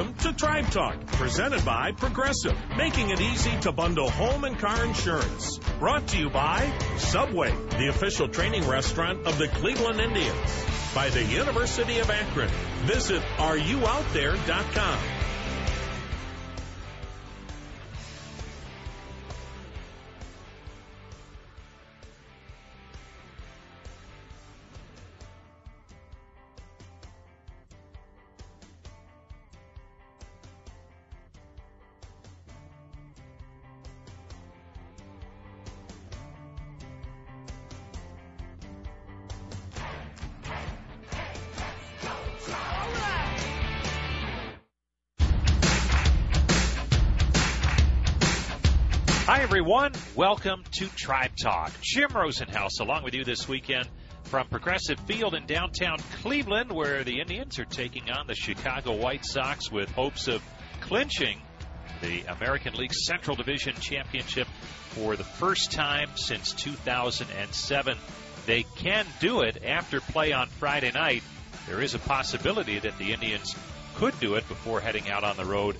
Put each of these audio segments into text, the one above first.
Welcome to Tribe Talk, presented by Progressive, making it easy to bundle home and car insurance. Brought to you by Subway, the official training restaurant of the Cleveland Indians. By the University of Akron. Visit areyoutThere.com. everyone. Welcome to Tribe Talk. Jim Rosenhaus along with you this weekend from Progressive Field in downtown Cleveland, where the Indians are taking on the Chicago White Sox with hopes of clinching the American League Central Division Championship for the first time since 2007. They can do it after play on Friday night. There is a possibility that the Indians could do it before heading out on the road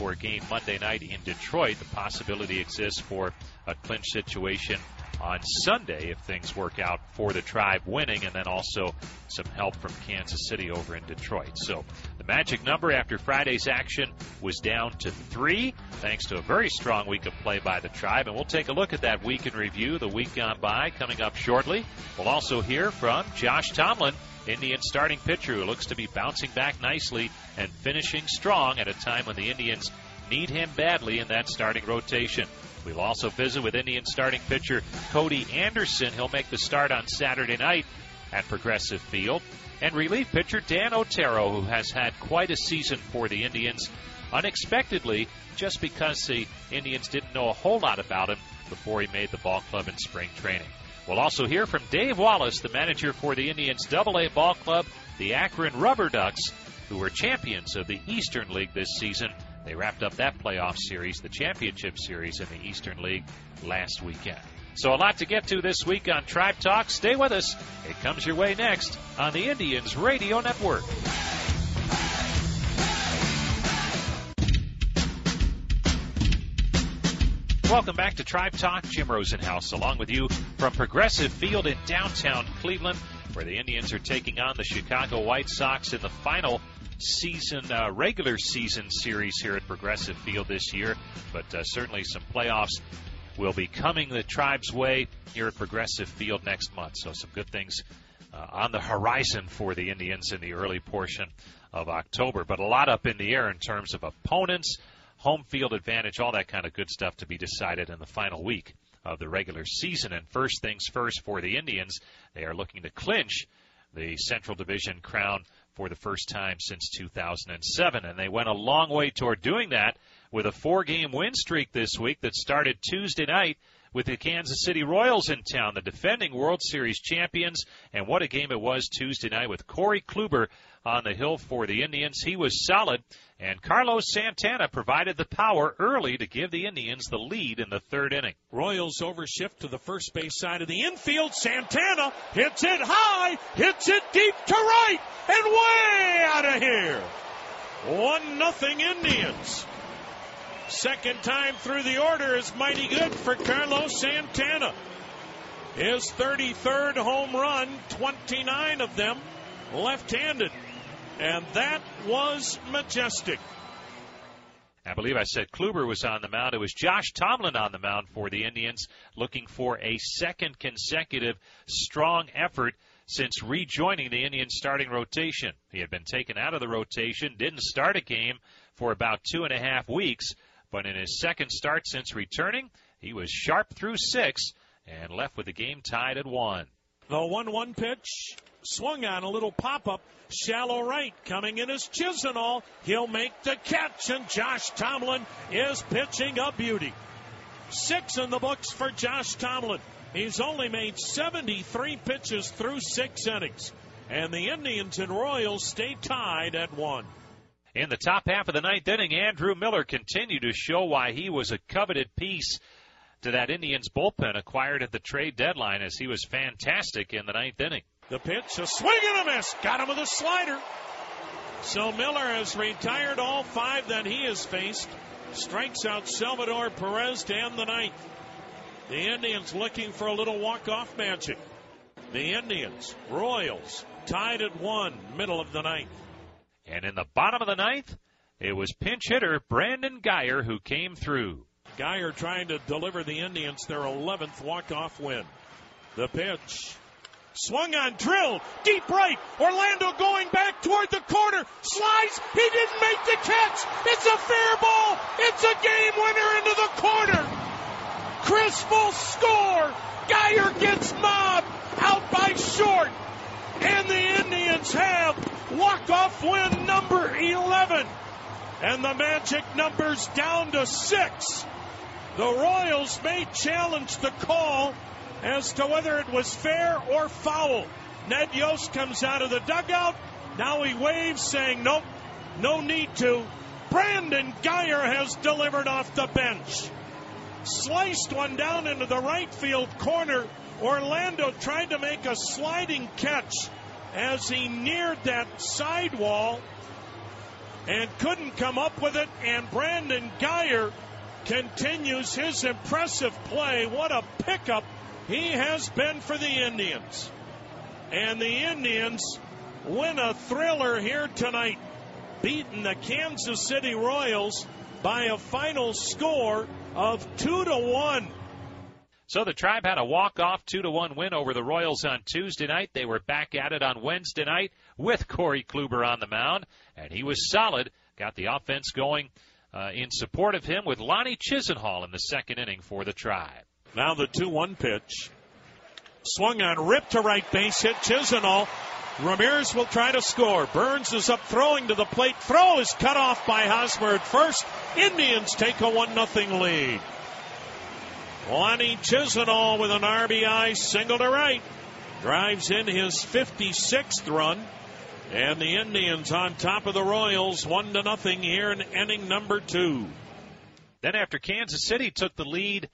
for a game Monday night in Detroit. The possibility exists for a clinch situation on Sunday if things work out for the Tribe winning, and then also some help from Kansas City over in Detroit. So the magic number after Friday's action was down to three, thanks to a very strong week of play by the Tribe. And we'll take a look at that week in review, the week gone by, coming up shortly. We'll also hear from Josh Tomlin. Indian starting pitcher who looks to be bouncing back nicely and finishing strong at a time when the Indians need him badly in that starting rotation. We'll also visit with Indian starting pitcher Cody Anderson. He'll make the start on Saturday night at Progressive Field. And relief pitcher Dan Otero, who has had quite a season for the Indians, unexpectedly, just because the Indians didn't know a whole lot about him before he made the ball club in spring training. We'll also hear from Dave Wallace, the manager for the Indians AA ball club, the Akron Rubber Ducks, who were champions of the Eastern League this season. They wrapped up that playoff series, the championship series in the Eastern League last weekend. So a lot to get to this week on Tribe Talk. Stay with us. It comes your way next on the Indians Radio Network. Welcome back to Tribe Talk. Jim Rosenhaus along with you from Progressive Field in downtown Cleveland, where the Indians are taking on the Chicago White Sox in the final season, uh, regular season series here at Progressive Field this year. But uh, certainly some playoffs will be coming the Tribe's way here at Progressive Field next month. So some good things uh, on the horizon for the Indians in the early portion of October. But a lot up in the air in terms of opponents home field advantage, all that kind of good stuff to be decided in the final week of the regular season. And first things first for the Indians, they are looking to clinch the Central Division crown for the first time since 2007. And they went a long way toward doing that with a four game win streak this week that started Tuesday night with the Kansas City Royals in town, the defending World Series champions. And what a game it was Tuesday night with Corey Kluber on the hill for the Indians. He was solid, and Carlos Santana provided the power early to give the Indians the lead in the third inning. Royals overshift to the first base side of the infield. Santana hits it high, hits it deep to right, and way out of here. One nothing Indians. Second time through the order is mighty good for Carlos Santana. His 33rd home run, 29 of them left-handed. And that was majestic. I believe I said Kluber was on the mound. It was Josh Tomlin on the mound for the Indians, looking for a second consecutive strong effort since rejoining the Indians starting rotation. He had been taken out of the rotation, didn't start a game for about two and a half weeks, but in his second start since returning, he was sharp through six and left with the game tied at one. The 1 1 pitch swung on a little pop up, shallow right, coming in as Chisenhall. He'll make the catch, and Josh Tomlin is pitching a beauty. Six in the books for Josh Tomlin. He's only made 73 pitches through six innings. And the Indians and Royals stay tied at one. In the top half of the ninth inning, Andrew Miller continued to show why he was a coveted piece to that Indians bullpen acquired at the trade deadline as he was fantastic in the ninth inning. The pitch, a swing and a miss. Got him with a slider. So Miller has retired all five that he has faced. Strikes out Salvador Perez to end the ninth. The Indians looking for a little walk-off magic. The Indians, Royals, tied at one, middle of the ninth. And in the bottom of the ninth, it was pinch hitter Brandon Guyer who came through. Guyer trying to deliver the Indians their 11th walk-off win. The pitch. Swung on, drill, deep right. Orlando going back toward the corner. Slides. He didn't make the catch. It's a fair ball. It's a game winner into the corner. Crisp will score. Guyer gets mobbed out by short. And the Indians have walk-off win number 11. And the magic number's down to six. The Royals may challenge the call as to whether it was fair or foul. Ned Yost comes out of the dugout. Now he waves saying, nope, no need to. Brandon Guyer has delivered off the bench. Sliced one down into the right field corner. Orlando tried to make a sliding catch as he neared that sidewall and couldn't come up with it. And Brandon Guyer continues his impressive play. What a pickup he has been for the Indians. And the Indians win a thriller here tonight, beating the Kansas City Royals by a final score of 2 to 1. So the Tribe had a walk-off 2 to 1 win over the Royals on Tuesday night. They were back at it on Wednesday night with Corey Kluber on the mound, and he was solid. Got the offense going uh, in support of him with Lonnie Chisenhall in the second inning for the Tribe. Now the 2 1 pitch. Swung on, ripped to right base, hit Chisenhall. Ramirez will try to score. Burns is up throwing to the plate. Throw is cut off by Hosmer at first. Indians take a 1 0 lead. Lonnie Chisenhall with an RBI single to right. Drives in his 56th run. And the Indians on top of the Royals, one to nothing here in inning number two. Then after Kansas City took the lead,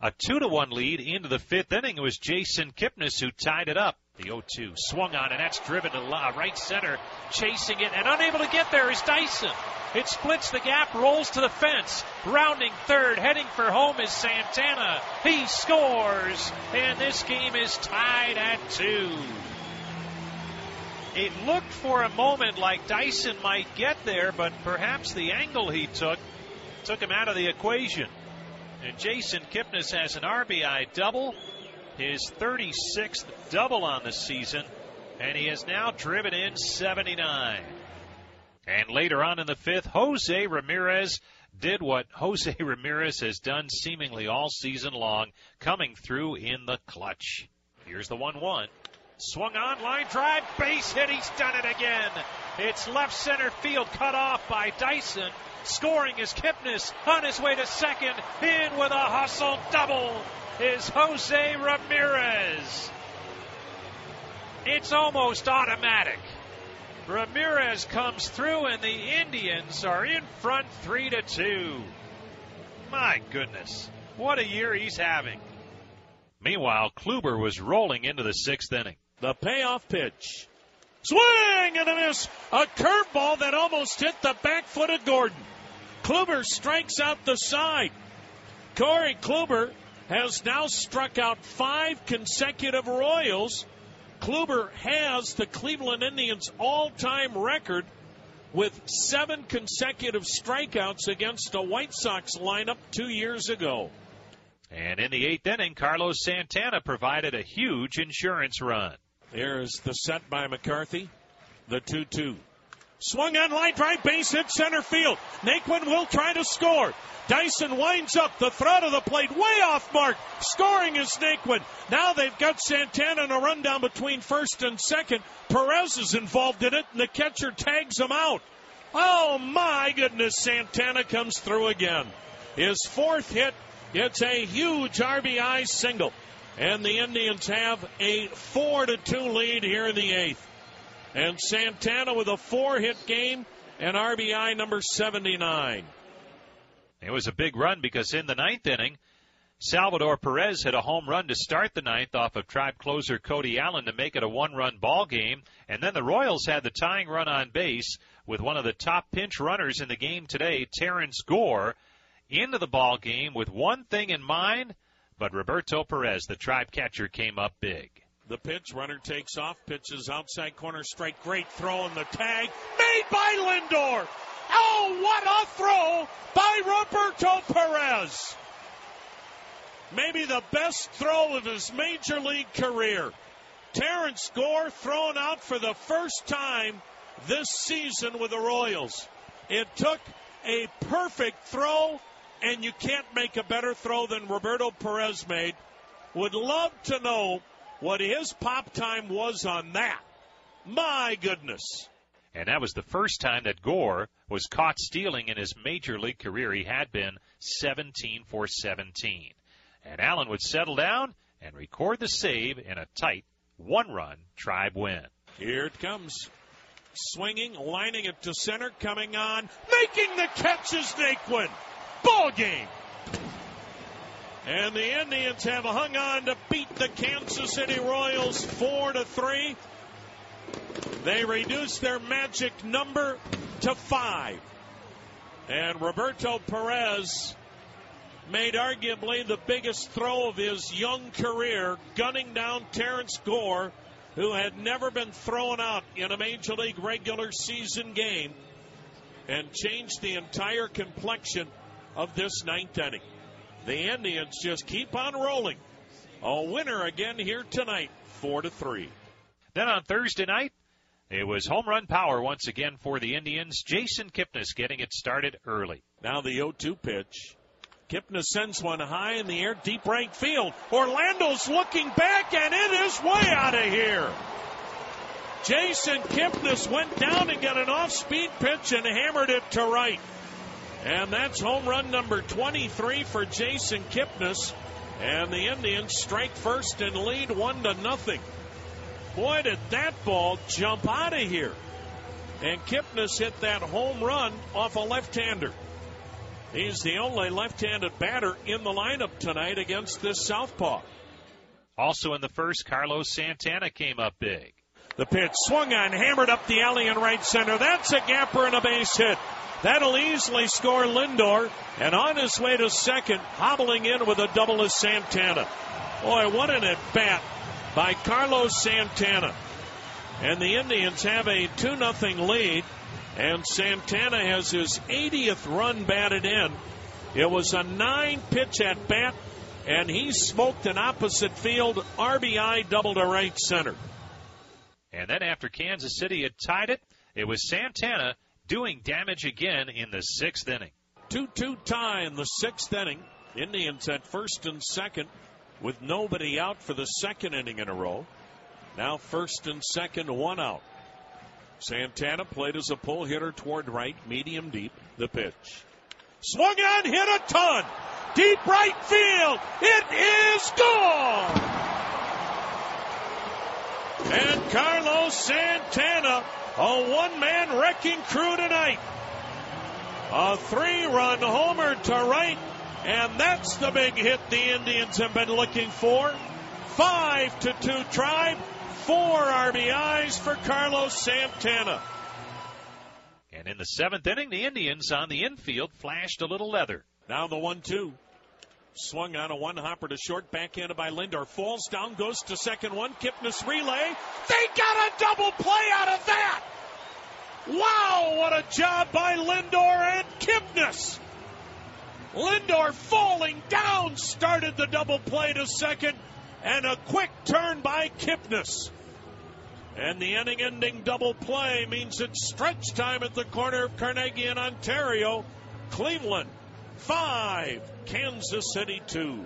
a two to one lead into the fifth inning, it was Jason Kipnis who tied it up. The 0-2 swung on, and that's driven to right center, chasing it, and unable to get there is Dyson. It splits the gap, rolls to the fence. Rounding third, heading for home is Santana. He scores, and this game is tied at two. It looked for a moment like Dyson might get there, but perhaps the angle he took took him out of the equation. And Jason Kipnis has an RBI double, his 36th double on the season, and he has now driven in 79. And later on in the fifth, Jose Ramirez did what Jose Ramirez has done seemingly all season long, coming through in the clutch. Here's the 1 1. Swung on, line drive, base hit. He's done it again. It's left center field cut off by Dyson. Scoring is Kipnis on his way to second. In with a hustle double is Jose Ramirez. It's almost automatic. Ramirez comes through and the Indians are in front 3 to 2. My goodness. What a year he's having. Meanwhile, Kluber was rolling into the sixth inning. The payoff pitch. Swing and a miss. A curveball that almost hit the back foot of Gordon. Kluber strikes out the side. Corey Kluber has now struck out five consecutive Royals. Kluber has the Cleveland Indians all time record with seven consecutive strikeouts against a White Sox lineup two years ago. And in the eighth inning, Carlos Santana provided a huge insurance run. Here's the set by McCarthy. The 2 2. Swung on line drive, base hit center field. Naquin will try to score. Dyson winds up the throw to the plate, way off mark. Scoring is Naquin. Now they've got Santana in a rundown between first and second. Perez is involved in it, and the catcher tags him out. Oh my goodness, Santana comes through again. His fourth hit, it's a huge RBI single. And the Indians have a 4 to 2 lead here in the eighth. And Santana with a four hit game and RBI number 79. It was a big run because in the ninth inning, Salvador Perez hit a home run to start the ninth off of tribe closer Cody Allen to make it a one run ball game. And then the Royals had the tying run on base with one of the top pinch runners in the game today, Terrence Gore, into the ball game with one thing in mind but Roberto Perez, the tribe catcher, came up big. The pitch, runner takes off, pitches outside corner strike. Great throw in the tag, made by Lindor. Oh, what a throw by Roberto Perez. Maybe the best throw of his major league career. Terrence Gore thrown out for the first time this season with the Royals. It took a perfect throw and you can't make a better throw than Roberto Perez made. Would love to know what his pop time was on that. My goodness. And that was the first time that Gore was caught stealing in his major league career. He had been 17 for 17. And Allen would settle down and record the save in a tight one run tribe win. Here it comes. Swinging, lining it to center, coming on, making the catch is Naquin ball game. And the Indians have hung on to beat the Kansas City Royals 4 to 3. They reduce their magic number to 5. And Roberto Perez made arguably the biggest throw of his young career, gunning down Terrence Gore, who had never been thrown out in a major league regular season game, and changed the entire complexion of this ninth inning. The Indians just keep on rolling. A winner again here tonight, four to three. Then on Thursday night, it was home run power once again for the Indians. Jason Kipnis getting it started early. Now the 0-2 pitch. Kipnis sends one high in the air, deep right field. Orlando's looking back, and it is way out of here. Jason Kipnis went down and got an off-speed pitch and hammered it to right. And that's home run number 23 for Jason Kipnis. And the Indians strike first and lead one to nothing. Boy, did that ball jump out of here. And Kipnis hit that home run off a left-hander. He's the only left-handed batter in the lineup tonight against this southpaw. Also in the first, Carlos Santana came up big. The pitch swung on, hammered up the alley in right center. That's a gapper and a base hit. That'll easily score Lindor. And on his way to second, hobbling in with a double is Santana. Boy, what an at bat by Carlos Santana. And the Indians have a 2 0 lead. And Santana has his 80th run batted in. It was a nine pitch at bat, and he smoked an opposite field RBI double to right center. And then after Kansas City had tied it, it was Santana doing damage again in the sixth inning. 2 2 tie in the sixth inning. Indians at first and second with nobody out for the second inning in a row. Now first and second, one out. Santana played as a pull hitter toward right, medium deep. The pitch. Swung on, hit a ton. Deep right field. It is gone. And Carlos Santana a one man wrecking crew tonight. A three run homer to right, and that's the big hit the Indians have been looking for. Five to two tribe, four RBIs for Carlos Santana. And in the seventh inning, the Indians on the infield flashed a little leather. Now the one two. Swung on a one hopper to short, backhanded by Lindor. Falls down, goes to second one. Kipnis relay. They got a double play out of that! Wow, what a job by Lindor and Kipnis! Lindor falling down started the double play to second, and a quick turn by Kipnis. And the inning ending double play means it's stretch time at the corner of Carnegie and Ontario. Cleveland five, Kansas City two.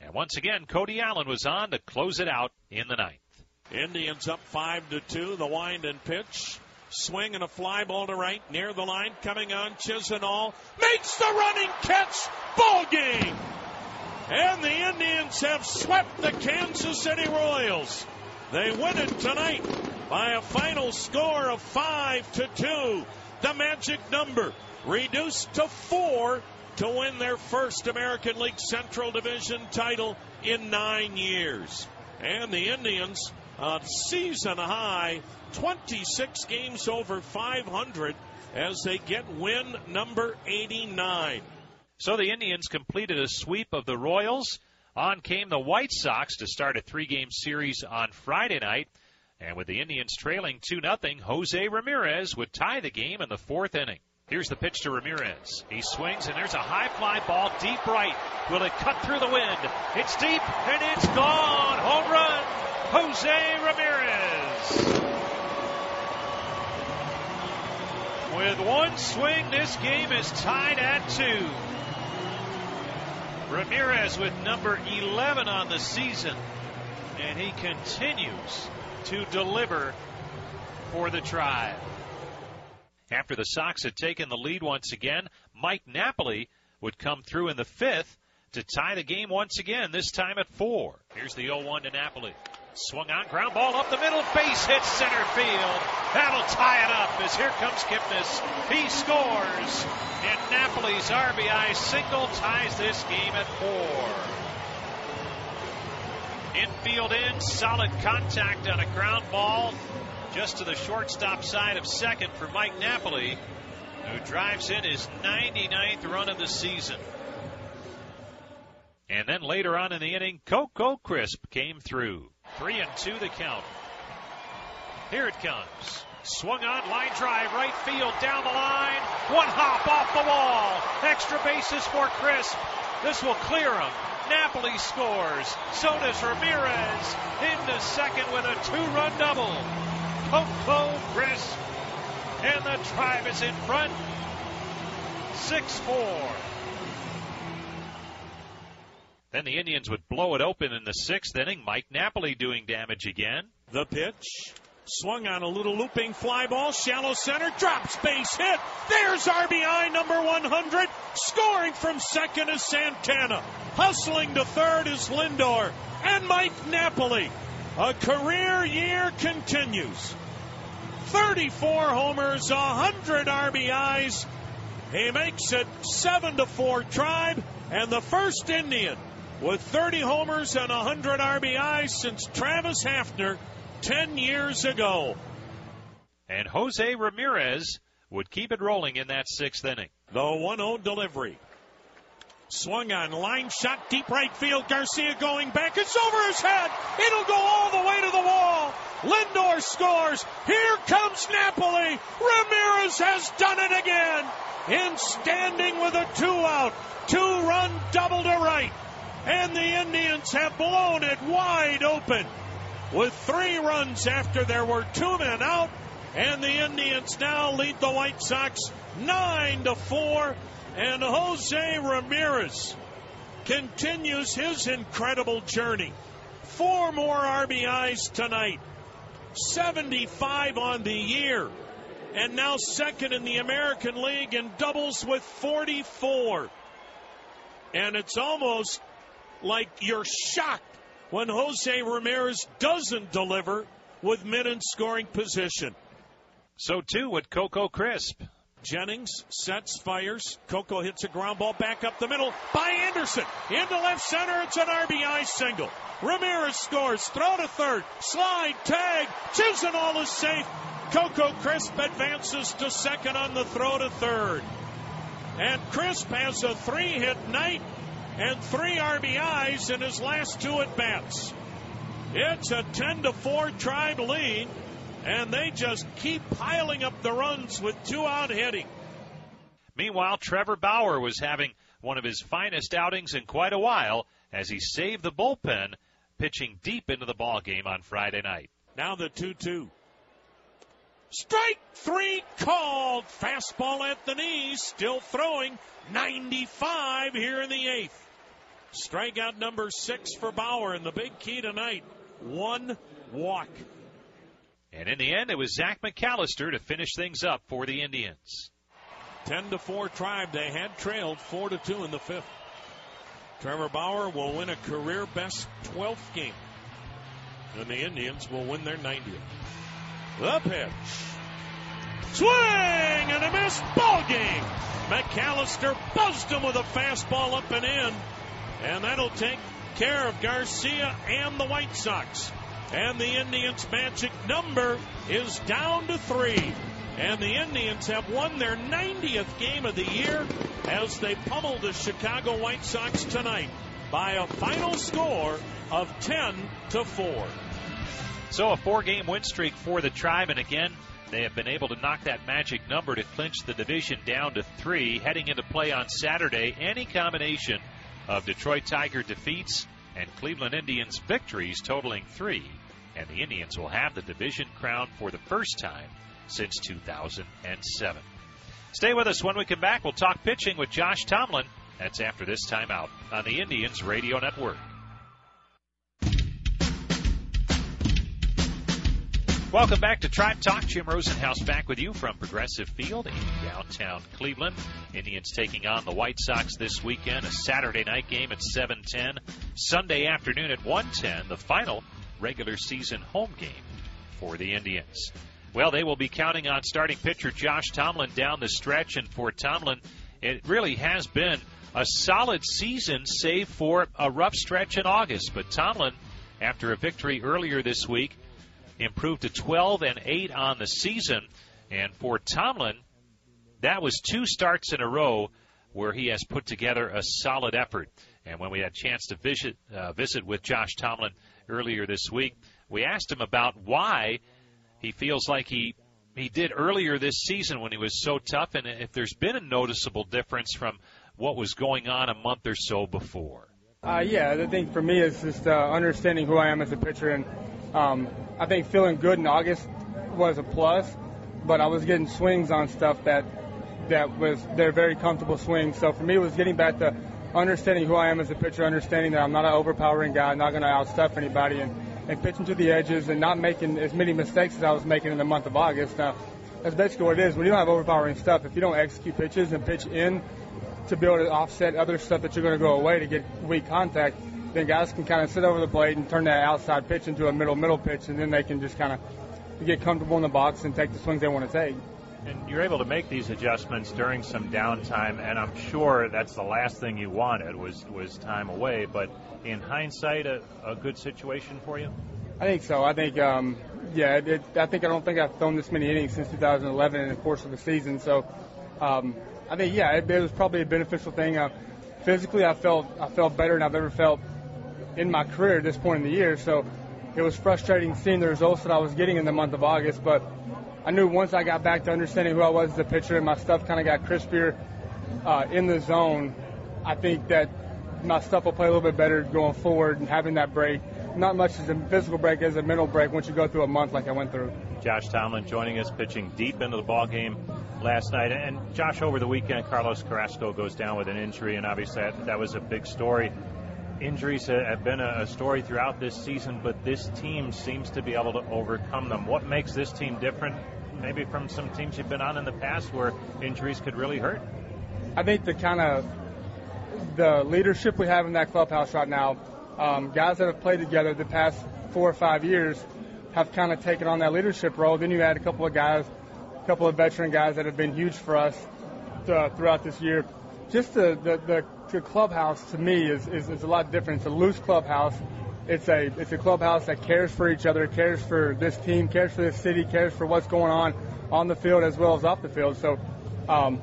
And once again, Cody Allen was on to close it out in the ninth. Indians up five to two. The wind and pitch. Swing and a fly ball to right near the line. Coming on, Chisenhall makes the running catch. Ball game. And the Indians have swept the Kansas City Royals. They win it tonight by a final score of 5 to 2. The magic number reduced to 4 to win their first American League Central Division title in 9 years. And the Indians a season high 26 games over 500 as they get win number 89. So the Indians completed a sweep of the Royals. On came the White Sox to start a three game series on Friday night. And with the Indians trailing 2 0, Jose Ramirez would tie the game in the fourth inning. Here's the pitch to Ramirez. He swings, and there's a high fly ball deep right. Will it cut through the wind? It's deep, and it's gone. Home run, Jose Ramirez. With one swing, this game is tied at two. Ramirez with number 11 on the season, and he continues to deliver for the tribe. After the Sox had taken the lead once again, Mike Napoli would come through in the fifth to tie the game once again, this time at four. Here's the 0 1 to Napoli. Swung on, ground ball up the middle, base hit center field. That'll tie it up as here comes Kipnis. He scores, and Napoli's RBI single ties this game at four. Infield in, solid contact on a ground ball just to the shortstop side of second for Mike Napoli, who drives in his 99th run of the season. And then later on in the inning, Coco Crisp came through. Three and two the count. Here it comes. Swung on, line drive, right field, down the line. One hop off the wall. Extra bases for Crisp. This will clear him. Napoli scores. So does Ramirez. Into second with a two-run double. Coco Crisp. And the tribe is in front. 6-4. Then the Indians would blow it open in the sixth inning. Mike Napoli doing damage again. The pitch. Swung on a little looping fly ball, shallow center, drops base hit. There's RBI number 100. Scoring from second is Santana. Hustling to third is Lindor. And Mike Napoli. A career year continues. 34 homers, 100 RBIs. He makes it 7 to 4 tribe and the first Indian with 30 homers and 100 RBIs since Travis Hafner 10 years ago. And Jose Ramirez would keep it rolling in that sixth inning. The 1 0 delivery. Swung on, line shot, deep right field. Garcia going back. It's over his head. It'll go all the way to the wall. Lindor scores. Here comes Napoli. Ramirez has done it again. In standing with a two out, two run double to right and the Indians have blown it wide open with three runs after there were two men out, and the Indians now lead the White Sox nine to four, and Jose Ramirez continues his incredible journey. Four more RBIs tonight, 75 on the year, and now second in the American League in doubles with 44. And it's almost like you're shocked when Jose Ramirez doesn't deliver with men in scoring position. So too with Coco Crisp. Jennings sets, fires. Coco hits a ground ball back up the middle by Anderson. Into left center. It's an RBI single. Ramirez scores. Throw to third. Slide. Tag. Chisenhall is safe. Coco Crisp advances to second on the throw to third. And Crisp has a three hit night and three RBIs in his last two at bats. It's a 10 to 4 tribe lead, and they just keep piling up the runs with two out hitting. Meanwhile, Trevor Bauer was having one of his finest outings in quite a while as he saved the bullpen, pitching deep into the ball game on Friday night. Now the 2 2. Strike three called. Fastball at the knees, still throwing 95 here in the eighth. Strikeout number six for Bauer, and the big key tonight one walk. And in the end, it was Zach McAllister to finish things up for the Indians. 10 to 4 tribe. They had trailed 4 to 2 in the fifth. Trevor Bauer will win a career best 12th game. And the Indians will win their 90th. The pitch. Swing and a miss. Ball game. McAllister buzzed him with a fastball up and in. And that'll take care of Garcia and the White Sox. And the Indians' magic number is down to three. And the Indians have won their 90th game of the year as they pummel the Chicago White Sox tonight by a final score of 10 to 4. So a four-game win streak for the Tribe, and again, they have been able to knock that magic number to clinch the division down to three. Heading into play on Saturday, any combination of Detroit Tiger defeats and Cleveland Indians victories totaling three, and the Indians will have the division crown for the first time since 2007. Stay with us when we come back. We'll talk pitching with Josh Tomlin. That's after this timeout on the Indians Radio Network. Welcome back to Tribe Talk. Jim Rosenhaus back with you from Progressive Field in downtown Cleveland. Indians taking on the White Sox this weekend. A Saturday night game at 7:10, Sunday afternoon at 1:10. The final regular season home game for the Indians. Well, they will be counting on starting pitcher Josh Tomlin down the stretch, and for Tomlin, it really has been a solid season, save for a rough stretch in August. But Tomlin, after a victory earlier this week, improved to 12 and 8 on the season. And for Tomlin, that was two starts in a row where he has put together a solid effort. And when we had a chance to visit uh, visit with Josh Tomlin earlier this week, we asked him about why he feels like he he did earlier this season when he was so tough, and if there's been a noticeable difference from what was going on a month or so before. Uh, yeah, the thing for me is just uh, understanding who I am as a pitcher, and um, I think feeling good in August was a plus, but I was getting swings on stuff that that was they're very comfortable swings. So for me, it was getting back to understanding who I am as a pitcher, understanding that I'm not an overpowering guy, not going to outstuff anybody, and, and pitching to the edges and not making as many mistakes as I was making in the month of August. Now, that's basically what it is. When you don't have overpowering stuff, if you don't execute pitches and pitch in to be able to offset other stuff that you're going to go away to get weak contact, then guys can kind of sit over the plate and turn that outside pitch into a middle middle pitch, and then they can just kind of get comfortable in the box and take the swings they want to take. And you're able to make these adjustments during some downtime, and I'm sure that's the last thing you wanted was was time away. But in hindsight, a, a good situation for you. I think so. I think, um, yeah, it, I think I don't think I've thrown this many innings since 2011 in the course of the season. So, um, I think, yeah, it, it was probably a beneficial thing. Uh, physically, I felt I felt better than I've ever felt in my career at this point in the year. So, it was frustrating seeing the results that I was getting in the month of August, but I knew once I got back to understanding who I was as a pitcher and my stuff kind of got crispier uh, in the zone, I think that my stuff will play a little bit better going forward and having that break. Not much as a physical break as a mental break once you go through a month like I went through. Josh Tomlin joining us, pitching deep into the ball game last night. And Josh, over the weekend, Carlos Carrasco goes down with an injury, and obviously that, that was a big story. Injuries have been a story throughout this season, but this team seems to be able to overcome them. What makes this team different, maybe from some teams you've been on in the past where injuries could really hurt? I think the kind of the leadership we have in that clubhouse right now, um, guys that have played together the past four or five years have kind of taken on that leadership role. Then you had a couple of guys, a couple of veteran guys that have been huge for us uh, throughout this year. Just the, the, the, the clubhouse to me is, is, is a lot different. It's a loose clubhouse. It's a it's a clubhouse that cares for each other, cares for this team, cares for this city, cares for what's going on on the field as well as off the field. So um,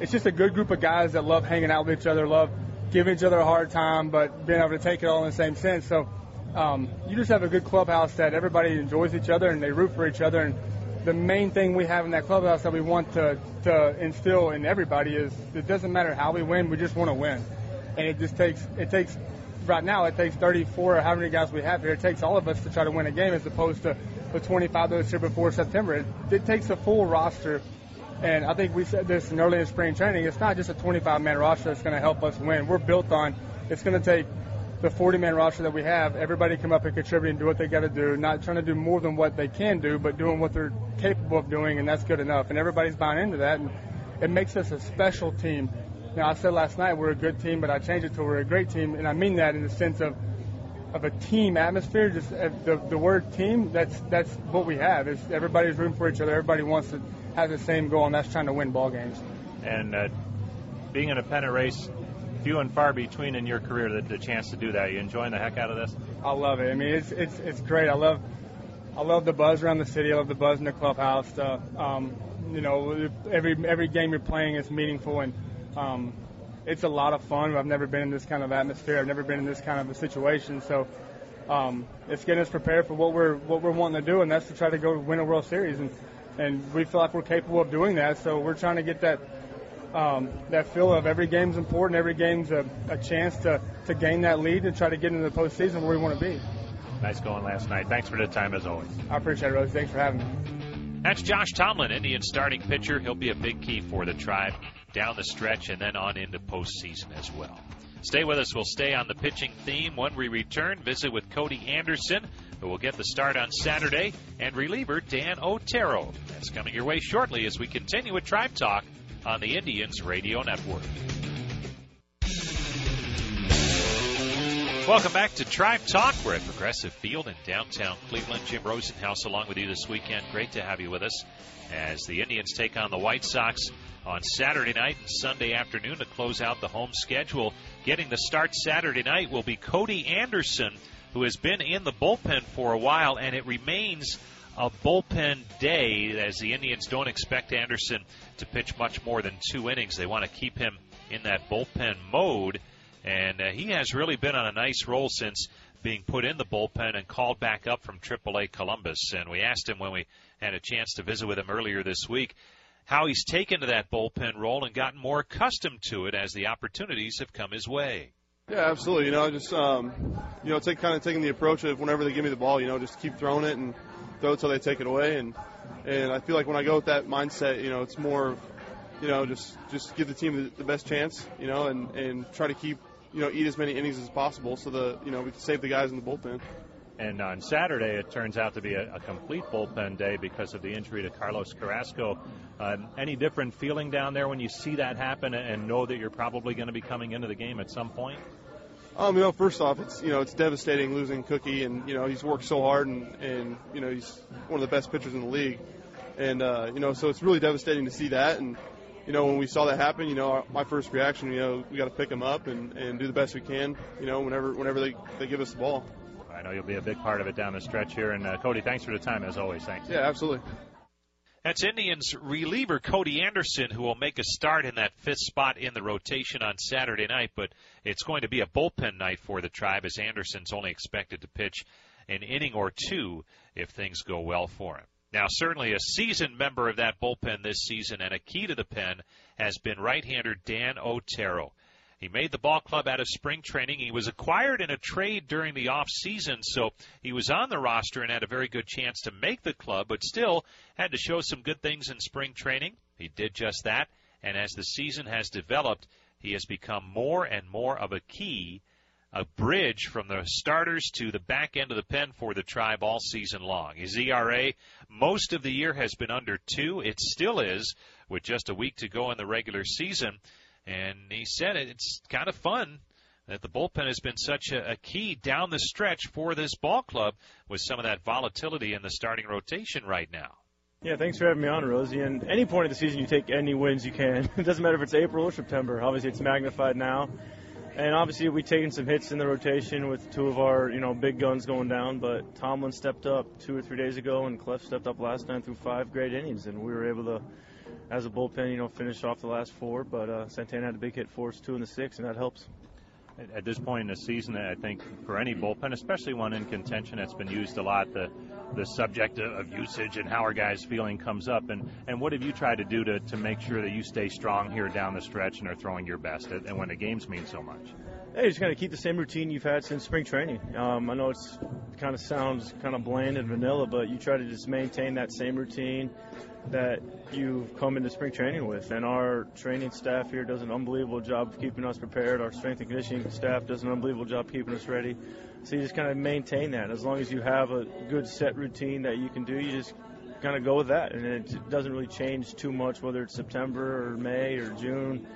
it's just a good group of guys that love hanging out with each other, love giving each other a hard time, but being able to take it all in the same sense. So um, you just have a good clubhouse that everybody enjoys each other and they root for each other. And the main thing we have in that clubhouse that we want to, to instill in everybody is it doesn't matter how we win, we just want to win. And it just takes it takes right now it takes 34 or how many guys we have here. It takes all of us to try to win a game as opposed to the 25 that was here before September. It, it takes a full roster and I think we said this in early in spring training. It's not just a 25 man roster that's going to help us win. We're built on it's going to take the 40 man roster that we have, everybody come up and contribute and do what they got to do, not trying to do more than what they can do, but doing what they're capable of doing, and that's good enough. And everybody's buying into that, and it makes us a special team Now I said last night we're a good team, but I changed it to we're a great team, and I mean that in the sense of of a team atmosphere. Just uh, the the word team. That's that's what we have. Is everybody's room for each other. Everybody wants to have the same goal, and that's trying to win ball games. And uh, being in a pennant race, few and far between in your career the, the chance to do that. You enjoying the heck out of this? I love it. I mean, it's it's it's great. I love I love the buzz around the city. I love the buzz in the clubhouse. The, um, you know, every every game you're playing is meaningful, and um, it's a lot of fun. I've never been in this kind of atmosphere. I've never been in this kind of a situation. So um, it's getting us prepared for what we're what we're wanting to do, and that's to try to go win a World Series. And and we feel like we're capable of doing that. So we're trying to get that um, that feel of every game's important. Every game's a, a chance to to gain that lead and try to get into the postseason where we want to be. Nice going last night. Thanks for the time as always. I appreciate it, Rose. Thanks for having me. That's Josh Tomlin, Indian starting pitcher. He'll be a big key for the tribe down the stretch and then on into postseason as well. Stay with us. We'll stay on the pitching theme when we return. Visit with Cody Anderson, who will get the start on Saturday, and reliever Dan Otero. That's coming your way shortly as we continue with Tribe Talk on the Indians Radio Network. Welcome back to Tribe Talk. We're at Progressive Field in downtown Cleveland. Jim Rosenhaus along with you this weekend. Great to have you with us as the Indians take on the White Sox on Saturday night and Sunday afternoon to close out the home schedule. Getting the start Saturday night will be Cody Anderson, who has been in the bullpen for a while, and it remains a bullpen day as the Indians don't expect Anderson to pitch much more than two innings. They want to keep him in that bullpen mode, and uh, he has really been on a nice roll since being put in the bullpen and called back up from AAA Columbus. And we asked him when we had a chance to visit with him earlier this week how he's taken to that bullpen role and gotten more accustomed to it as the opportunities have come his way. Yeah, absolutely. You know, just um, you know, take kind of taking the approach of whenever they give me the ball, you know, just keep throwing it and throw till they take it away. And and I feel like when I go with that mindset, you know, it's more, you know, just just give the team the, the best chance, you know, and and try to keep, you know, eat as many innings as possible so that you know we can save the guys in the bullpen. And on Saturday, it turns out to be a, a complete bullpen day because of the injury to Carlos Carrasco. Uh, any different feeling down there when you see that happen and know that you're probably going to be coming into the game at some point? Um, you know, first off, it's you know it's devastating losing Cookie, and you know he's worked so hard, and and you know he's one of the best pitchers in the league, and uh, you know so it's really devastating to see that, and you know when we saw that happen, you know our, my first reaction, you know we got to pick him up and and do the best we can, you know whenever whenever they they give us the ball. I know you'll be a big part of it down the stretch here. And uh, Cody, thanks for the time as always. Thanks. Yeah, absolutely. That's Indians reliever Cody Anderson, who will make a start in that fifth spot in the rotation on Saturday night. But it's going to be a bullpen night for the Tribe, as Anderson's only expected to pitch an inning or two if things go well for him. Now, certainly a seasoned member of that bullpen this season and a key to the pen has been right-hander Dan Otero. He made the ball club out of spring training. He was acquired in a trade during the off season, so he was on the roster and had a very good chance to make the club, but still had to show some good things in spring training. He did just that, and as the season has developed, he has become more and more of a key, a bridge from the starters to the back end of the pen for the tribe all season long. His ERA most of the year has been under two. It still is with just a week to go in the regular season. And he said it's kind of fun that the bullpen has been such a, a, key down the stretch for this ball club with some of that volatility in the starting rotation right now. Yeah, thanks for having me on, Rosie. And any point of the season, you take any wins you can. it doesn't matter if it's April or September. Obviously, it's magnified now. And obviously, we've taken some hits in the rotation with two of our, you know, big guns going down. But Tomlin stepped up two or three days ago, and Clev stepped up last night through five great innings, and we were able to as a bullpen, you know, finish off the last four. But uh, Santana had a big hit for us, two in the six, and that helps. At this point in the season, I think for any bullpen, especially one in contention, it's been used a lot. The the subject of usage and how our guys feeling comes up. And and what have you tried to do to to make sure that you stay strong here down the stretch and are throwing your best, and when the games mean so much? Hey, just kind of keep the same routine you've had since spring training. Um, I know it's it kind of sounds kind of bland and vanilla, but you try to just maintain that same routine that you've come into spring training with. And our training staff here does an unbelievable job of keeping us prepared. Our strength and conditioning staff does an unbelievable job keeping us ready. So you just kind of maintain that. As long as you have a good set routine that you can do, you just kind of go with that. And it doesn't really change too much whether it's September or May or June.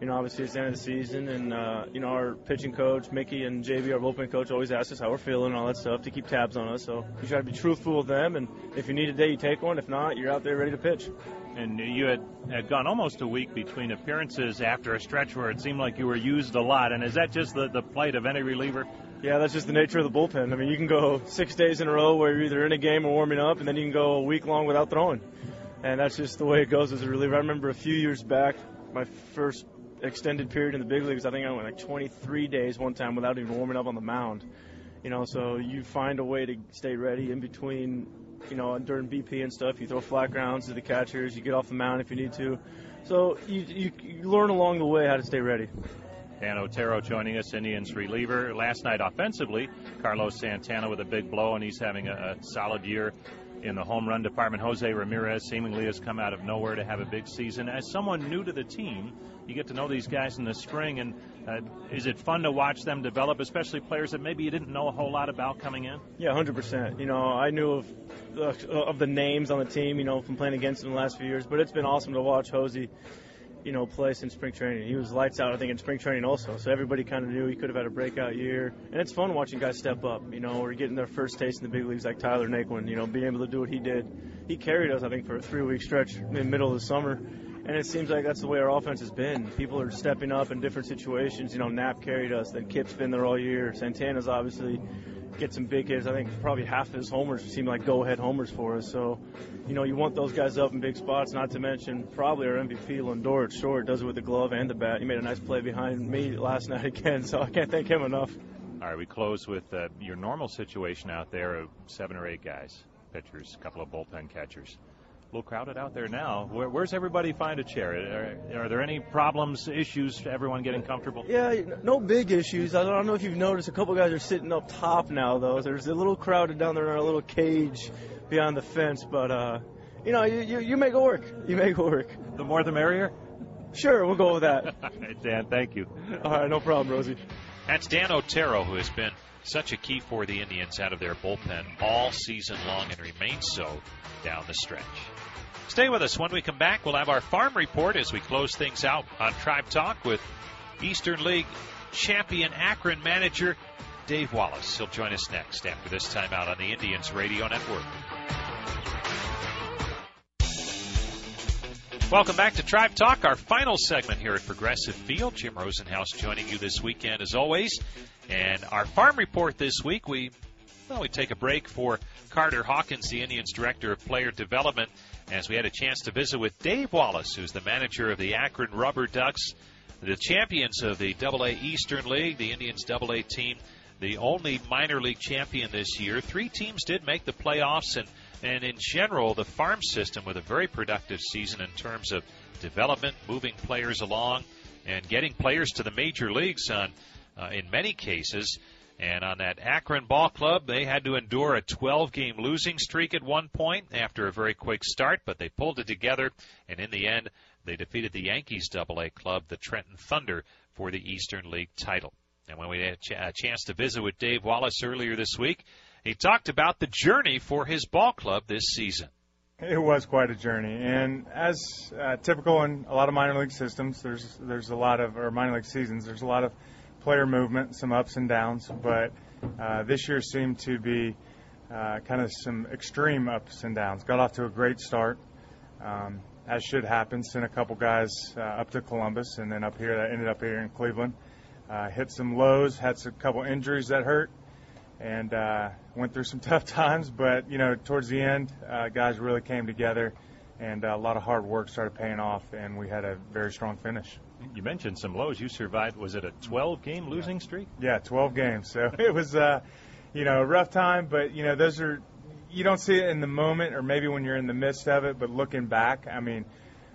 You know, obviously it's the end of the season, and uh, you know our pitching coach Mickey and JB, our bullpen coach, always ask us how we're feeling and all that stuff to keep tabs on us. So you try to be truthful with them, and if you need a day, you take one. If not, you're out there ready to pitch. And you had, had gone almost a week between appearances after a stretch where it seemed like you were used a lot. And is that just the, the plight of any reliever? Yeah, that's just the nature of the bullpen. I mean, you can go six days in a row where you're either in a game or warming up, and then you can go a week long without throwing. And that's just the way it goes as a reliever. I remember a few years back, my first extended period in the big leagues, I think I went like 23 days one time without even warming up on the mound. You know, so you find a way to stay ready in between you know, during BP and stuff, you throw flat grounds to the catchers, you get off the mound if you need to. So you, you, you learn along the way how to stay ready. Dan Otero joining us, Indians reliever. Last night offensively, Carlos Santana with a big blow, and he's having a, a solid year in the home run department. Jose Ramirez seemingly has come out of nowhere to have a big season. As someone new to the team, you get to know these guys in the spring, and uh, is it fun to watch them develop, especially players that maybe you didn't know a whole lot about coming in? Yeah, 100%. You know, I knew of uh, of the names on the team, you know, from playing against them the last few years, but it's been awesome to watch Jose you know, play since spring training. He was lights out, I think, in spring training also. So everybody kind of knew he could have had a breakout year. And it's fun watching guys step up, you know, or getting their first taste in the big leagues like Tyler Naquin, you know, being able to do what he did. He carried us, I think, for a three week stretch in the middle of the summer. And it seems like that's the way our offense has been. People are stepping up in different situations. You know, Knapp carried us, then Kip's been there all year. Santana's obviously get some big hits. I think probably half of his homers seem like go-ahead homers for us. So, you know, you want those guys up in big spots. Not to mention probably our MVP Lindor at short does it with the glove and the bat. He made a nice play behind me last night again, so I can't thank him enough. All right, we close with uh, your normal situation out there of seven or eight guys, pitchers, a couple of bullpen catchers little crowded out there now. Where, where's everybody find a chair? Are, are, there any problems, issues, everyone getting comfortable? Yeah, no big issues. I don't know if you've noticed, a couple guys are sitting up top now, though. There's a little crowded down there in a little cage beyond the fence, but, uh, you know, you, you, you make it work. You make it work. The more the merrier? Sure, we'll go with that. Dan, thank you. All right, no problem, Rosie. That's Dan Otero, who has been such a key for the Indians out of their bullpen all season long and remains so down the stretch. Stay with us. When we come back, we'll have our farm report as we close things out on Tribe Talk with Eastern League champion Akron manager Dave Wallace. He'll join us next after this time out on the Indians Radio Network. Welcome back to Tribe Talk, our final segment here at Progressive Field. Jim Rosenhaus joining you this weekend as always. And our farm report this week, we well, we take a break for Carter Hawkins, the Indians Director of Player Development, as we had a chance to visit with Dave Wallace, who's the manager of the Akron Rubber Ducks, the champions of the Double A Eastern League, the Indians Double A team, the only minor league champion this year. Three teams did make the playoffs, and and in general, the farm system with a very productive season in terms of development, moving players along, and getting players to the major leagues on, uh, in many cases. And on that Akron Ball Club, they had to endure a 12 game losing streak at one point after a very quick start, but they pulled it together, and in the end, they defeated the Yankees Double A club, the Trenton Thunder, for the Eastern League title. And when we had a chance to visit with Dave Wallace earlier this week, he talked about the journey for his ball club this season. It was quite a journey, and as uh, typical in a lot of minor league systems, there's there's a lot of or minor league seasons. There's a lot of player movement, some ups and downs, but uh, this year seemed to be uh, kind of some extreme ups and downs. Got off to a great start, um, as should happen. Sent a couple guys uh, up to Columbus, and then up here that ended up here in Cleveland. Uh, hit some lows, had a couple injuries that hurt, and uh, went through some tough times. But you know, towards the end, uh, guys really came together, and uh, a lot of hard work started paying off, and we had a very strong finish. You mentioned some lows. You survived. Was it a 12 game losing streak? Yeah, 12 games. So it was, uh, you know, a rough time. But you know, those are you don't see it in the moment, or maybe when you're in the midst of it. But looking back, I mean,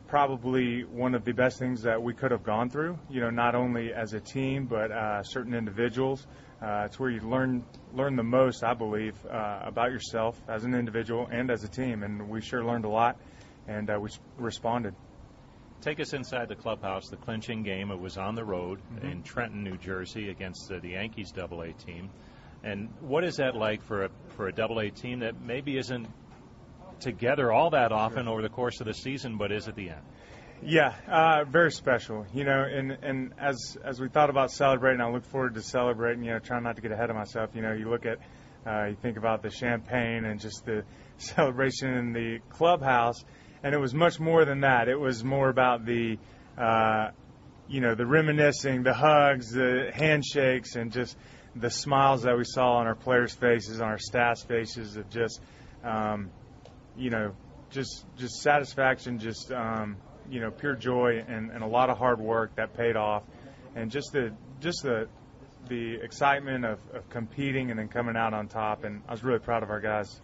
probably one of the best things that we could have gone through. You know, not only as a team, but uh, certain individuals. Uh, it's where you learn learn the most, I believe, uh, about yourself as an individual and as a team. And we sure learned a lot, and uh, we responded. Take us inside the clubhouse, the clinching game. It was on the road mm-hmm. in Trenton, New Jersey, against uh, the Yankees Double A team. And what is that like for a for a Double A team that maybe isn't together all that often over the course of the season, but is at the end? Yeah, uh, very special. You know, and and as as we thought about celebrating, I look forward to celebrating. You know, trying not to get ahead of myself. You know, you look at, uh, you think about the champagne and just the celebration in the clubhouse, and it was much more than that. It was more about the, uh, you know, the reminiscing, the hugs, the handshakes, and just the smiles that we saw on our players' faces, on our staff's faces, of just, um, you know, just just satisfaction, just. Um, you know pure joy and, and a lot of hard work that paid off, and just the just the the excitement of, of competing and then coming out on top. And I was really proud of our guys.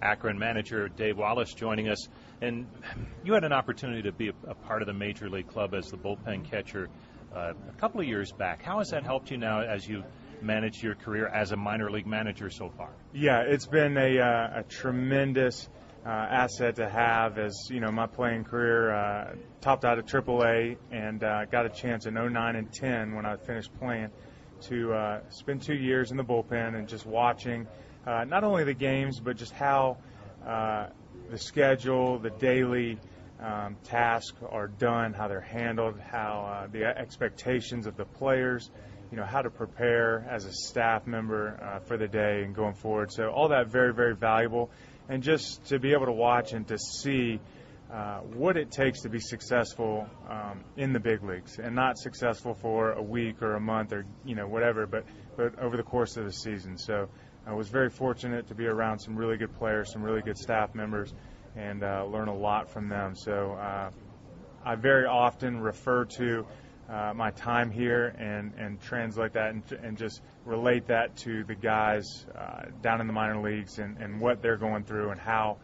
Akron manager Dave Wallace joining us. And you had an opportunity to be a, part of the major league club as the bullpen catcher uh, a couple of years back. How has that helped you now as you manage your career as a minor league manager so far? Yeah, it's been a, uh, a tremendous uh, asset to have as you know my playing career uh, topped out at AAA and uh, got a chance in 09 and 10 when I finished playing to uh, spend two years in the bullpen and just watching not only the games but just how uh, the schedule, the daily um, tasks are done, how they're handled, how uh, the expectations of the players, you know, how to prepare as a staff member uh, for the day and going forward. So all that very, very valuable and just to be able to watch and to see uh, what it takes to be successful um, in the big leagues, and not successful for a week or a month or you know whatever, but but over the course of the season. So I was very fortunate to be around some really good players, some really good staff members, and uh, learn a lot from them. So uh, I very often refer to uh, my time here and, and translate that and, and just relate that to the guys uh, down in the minor leagues and, and what they're going through and how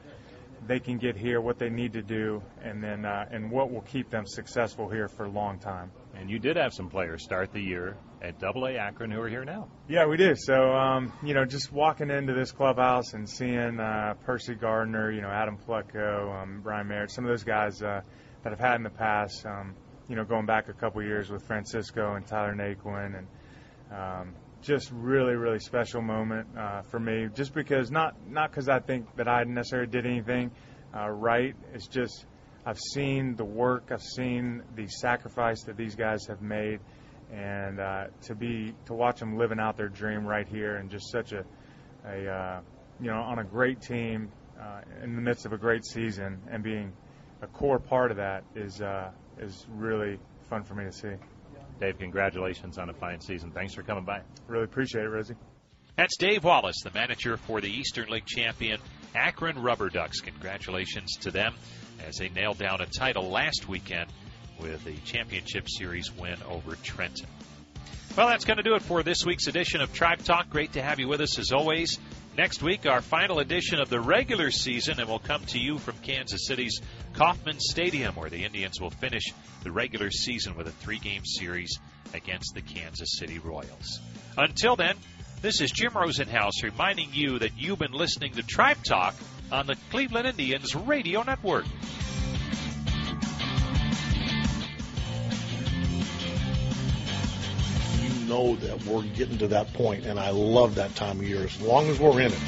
they can get here, what they need to do, and then uh, and what will keep them successful here for a long time. And you did have some players start the year at Double A Akron who are here now. Yeah, we do. So um, you know, just walking into this clubhouse and seeing uh, Perci Garner, you know, Adam Plutko, um, Ryan Merritt, some of those guys uh, that I've had in the past. Um, you know, going back a couple years with Francisco and Tyler Naquin, and um, just really, really special moment uh, for me. Just because not not because I think that I necessarily did anything uh, right. It's just I've seen the work, I've seen the sacrifice that these guys have made, and uh, to be to watch them living out their dream right here, and just such a a uh, you know on a great team uh, in the midst of a great season, and being a core part of that is uh, is really fun for me to see. Dave, congratulations on a fine season. Thanks for coming by. Really appreciate it, Rosie. That's Dave Wallace, the manager for the Eastern League champion Akron Rubber Ducks. Congratulations to them as they nailed down a title last weekend with a championship series win over Trenton. Well, that's going to do it for this week's edition of Tribe Talk. Great to have you with us as always. Next week, our final edition of the regular season, and we'll come to you from Kansas City's Kauffman Stadium, where the Indians will finish the regular season with a three game series against the Kansas City Royals. Until then, this is Jim Rosenhaus reminding you that you've been listening to Tribe Talk on the Cleveland Indians Radio Network. Know that we're getting to that point, and I love that time of year as long as we're in it.